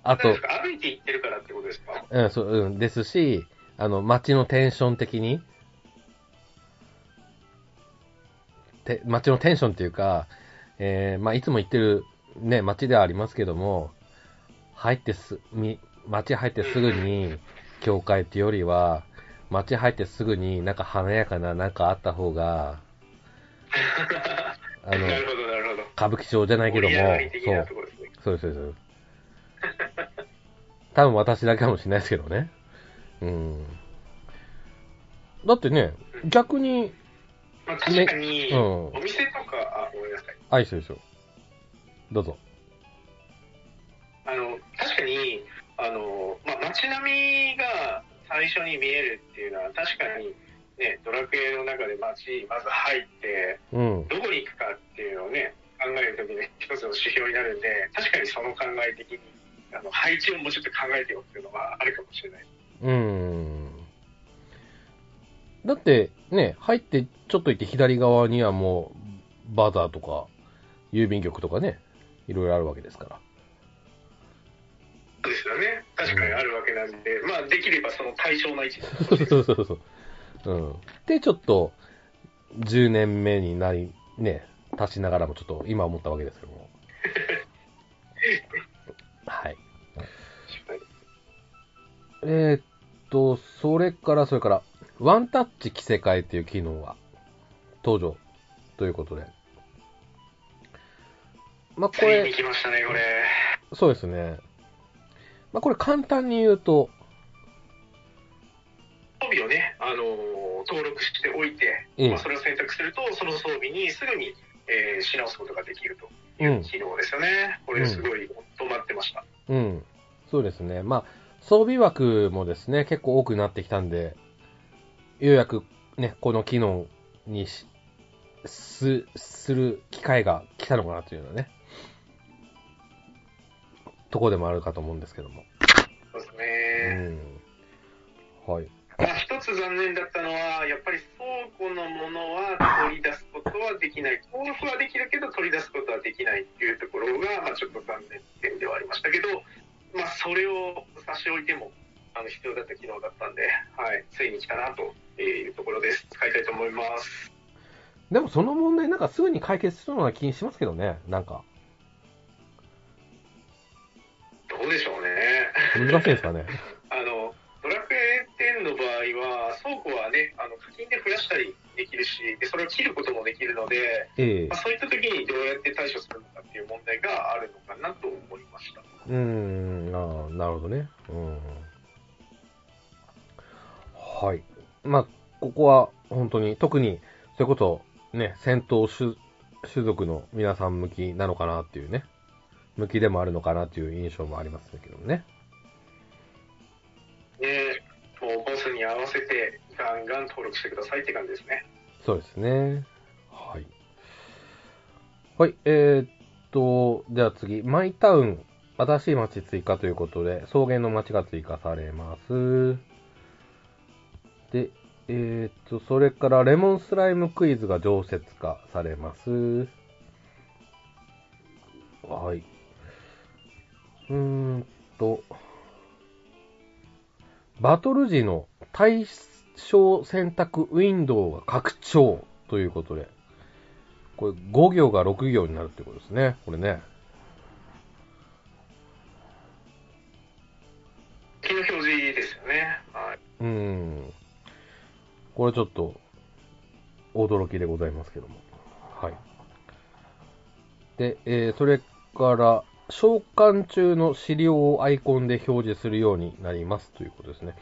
あと。歩いて行ってるからってことですか？うん、そう、うん、ですし、あの、街のテンション的に、て、街のテンションっていうか、えー、まあ、いつも行ってる、ね、街ではありますけども、入ってす、み、街入ってすぐに、教会っていうよりは、街入ってすぐになんか華やかななんかあった方が、あの。歌舞伎町じゃないけども、盛り上がり的そう。そうです、そうです。多分私だけかもしれないですけどね。うん。だってね、逆に、まあ、確かに、うんお店とか、あ、ごめんなさい。あ、いいですよ、いいですよ。どうぞ。あの、確かに、あの、まあ、街並みが最初に見えるっていうのは確かに、ね、ドラクエの中で街まず入って、うん。どこに行くかっていうのをね、考えるときに一つの指標になるんで、確かにその考え的に、あの配置をもうちょっと考えてよっていうのはあるかもしれない。うん。だって、ね、入ってちょっと行って左側にはもう、バザーとか、郵便局とかね、いろいろあるわけですから。そうですよね。確かにあるわけなんで、まあ、できればその対象な位置にそうそうそう。うん。で、ちょっと、10年目になり、ね、足しながらもちょっと今思ったわけですけども。はい。えーっと、それから、それから、ワンタッチ着せ替えっていう機能が登場ということで。まあ、これ、来ましたね、これ。そうですね。まあ、これ簡単に言うと、装備をね、あのー登録しておいて、ええまあ、それを選択すると、その装備にすぐに、えーし直すことができるとういうん機能ですよね。これうんすごい止まってました。うん。そうですね。まあ、装備枠もですね、結構多くなってきたんで、ようやくね、この機能にし、す、する機会が来たのかなというのはね、とこでもあるかと思うんですけども。そうですうね。ん。はい。まあ、一つ残念だったのは、やっぱり倉庫のものは取り出すことはできない。登録はできるけど取り出すことはできないっていうところが、まあ、ちょっと残念点ではありましたけど、まあ、それを差し置いても、あの、必要だった機能だったんで、はい、ついに来たなというところです。使いたいと思います。でもその問題なんかすぐに解決しそうな気にしますけどね、なんか。どうでしょうね。難しいですかね。は、倉庫はね、あの、課金で増やしたりできるし、で、それを切ることもできるので、ええまあ、そういった時にどうやって対処するのかっていう問題があるのかなと思いました。うーん、ああ、なるほどね。うん。はい。まあ、ここは本当に、特に、そういうこと、ね、戦闘種種族の皆さん向きなのかなっていうね、向きでもあるのかなっていう印象もありますけどね。で、もうボスに合わせてガンガン登録してくださいって感じですね。そうですね。はい。はい、えー、っと、じゃあ次、マイタウン、新しい街追加ということで、草原の街が追加されます。で、えー、っと、それからレモンスライムクイズが常設化されます。はい。うーんと、バトル時の対象選択ウィンドウが拡張ということで、これ5行が6行になるってことですね。これね。表示ですよね。はい。うーん。これちょっと、驚きでございますけども。はい。で、えーそれから、召喚中の資料をアイコンで表示するようになりますということですね。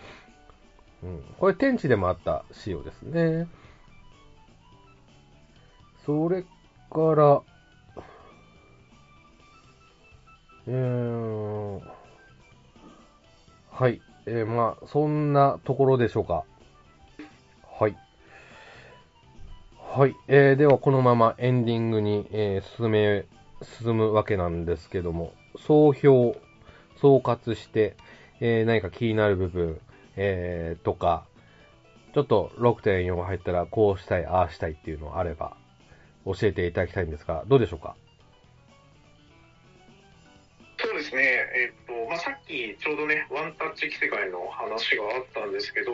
うん。これ天地でもあった仕様ですね。それから、えー、はい。えー、まあ、そんなところでしょうか。はい。はい。えー、ではこのままエンディングに、えー進め、進むわけなんですけども、総評、総括して、えー何か気になる部分、えーとか、ちょっと6.4入ったらこうしたい、ああしたいっていうのあれば、教えていただきたいんですが、どうでしょうか？そうですね、えっとまあ、さっきちょうどね、ワンタッチ着せ替えの話があったんですけど、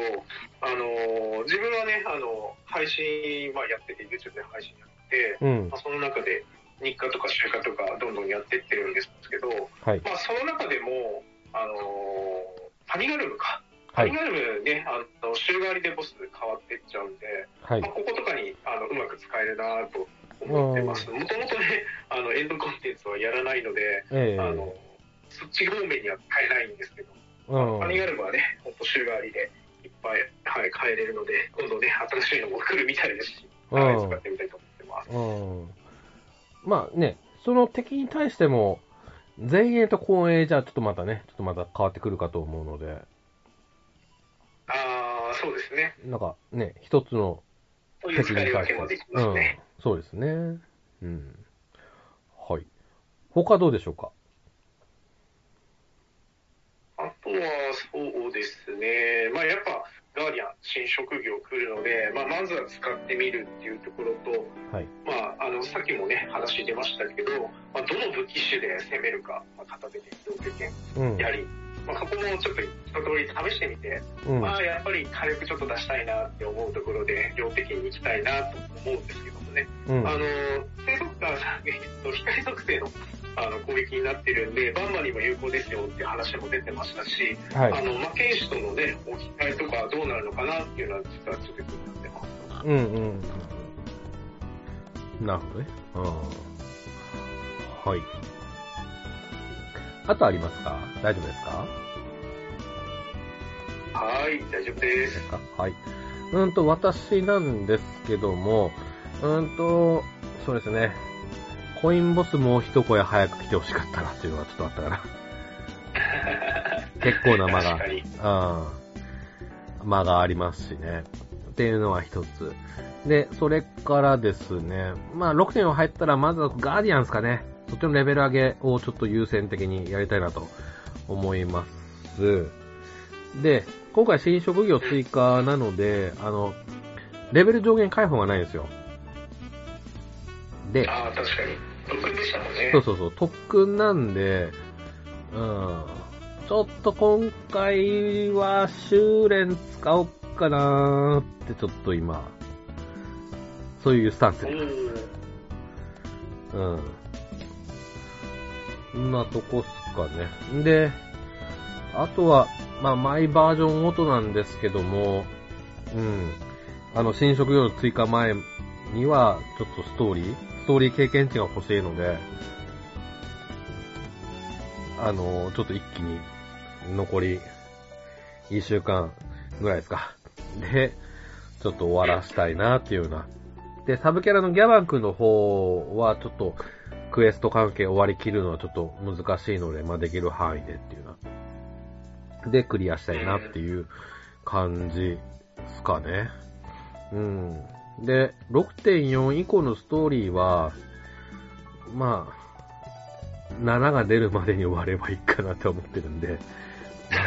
あの自分はね、あの配信、まあ、やってて、YouTube で配信やって、うんま。あ、その中で日課とか週課とかどんどんやってってるんですけど、はい。まあ、その中でも、あのファミガルムか、はいファミ。ガルムね、あの週替わりでボス変わってっちゃうんで、はいまあ、。こことかにあのうまく使えるなと思ってます。もともとね、あのエンドコンテンツはやらないので、ええあのそっち方面には変えないんですけど、うん。ファミガルムはね、ほんと週替わりでいっぱい、はい、変えれるので、今度ね、新しいのも来るみたいですし、はい、うん使ってみたいと思ってます。うん。まあね、その敵に対しても、前衛と後衛じゃちょっとまたね、ちょっとまた変わってくるかと思うので、ああ、そうですね。なんかね、一つのそういう使い分けもできますね。うん、そうですね。うん。はい。他どうでしょうか？あとは、そうですね。まあ、やっぱ、ガーディアン、新職業来るので、まあ、まずは使ってみるっていうところと、はい。まあ、あの、さっきもね、話出ましたけど、まあ、どの武器種で攻めるか、まあ、片手で両手剣うん。まあ、そこもちょっと一通り試してみて、うん。まあ、やっぱり火力ちょっと出したいなって思うところで、両手剣に行きたいなと思うんですけどもね。うん。あの、低速化、えっと、光属性のあの攻撃になってるんで、バンマにも有効ですよっていう話も出てましたし、はい。あの、魔剣士とのね、置き換えとかどうなるのかなっていうのは実はちょっと気になってます。うんうんうん。なるほどね。うん。はい。あとありますか？大丈夫ですか？はい、大丈夫です。か？はい。うんと、私なんですけども、うんと、そうですね。コインボスもう一声早く来てほしかったなっていうのがちょっとあったかな。結構な間が。うん。間がありますしね。っていうのは一つ。で、それからですね、まあ6.4入ったらまずはガーディアンですかね。そっちのレベル上げをちょっと優先的にやりたいなと思います。で、今回新職業追加なので、あの、レベル上限解放がないんですよ。で、ああ、確かに。特訓でしたもんね。そうそうそう、特訓なんで、うん。ちょっと今回は修練使おうかなーってちょっと今、そういうスタンスおで。ーうん。そんなとこっすかね。で、あとは、まあ、マイバージョン音なんですけども、うん。あの、新職業追加前には、ちょっとストーリー、ストーリー経験値が欲しいので、あの、ちょっと一気に、残り、1週間ぐらいですか。で、ちょっと終わらしたいなっていうような。で、サブキャラのギャバン君の方は、ちょっと、クエスト関係終わりきるのはちょっと難しいので、まあ、できる範囲でっていうな。で、クリアしたいなっていう感じですかね。うん。で、6.4以降のストーリーは、まあ、7が出るまでに終わればいいかなって思ってるんで、ま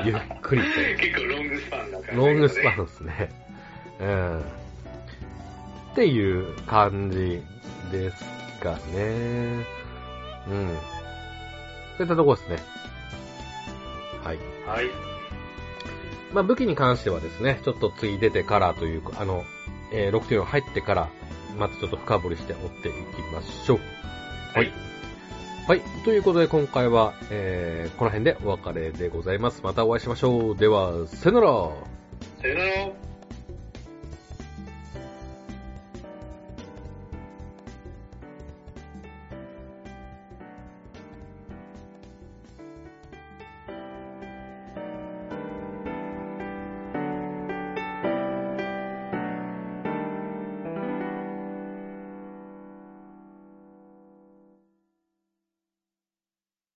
あ、ゆっくりと。結構ロングスパンな感じ、ロングスパンですね。うん。っていう感じですかね。うん。そういったとこですね。はい。はい。まあ武器に関してはですね、ちょっと次出てからというか、あの、えー、6.4入ってから、またちょっと深掘りして追っていきましょう。はい。はい。ということで今回は、えー、この辺でお別れでございます。またお会いしましょう。では、さよなら。さよなら。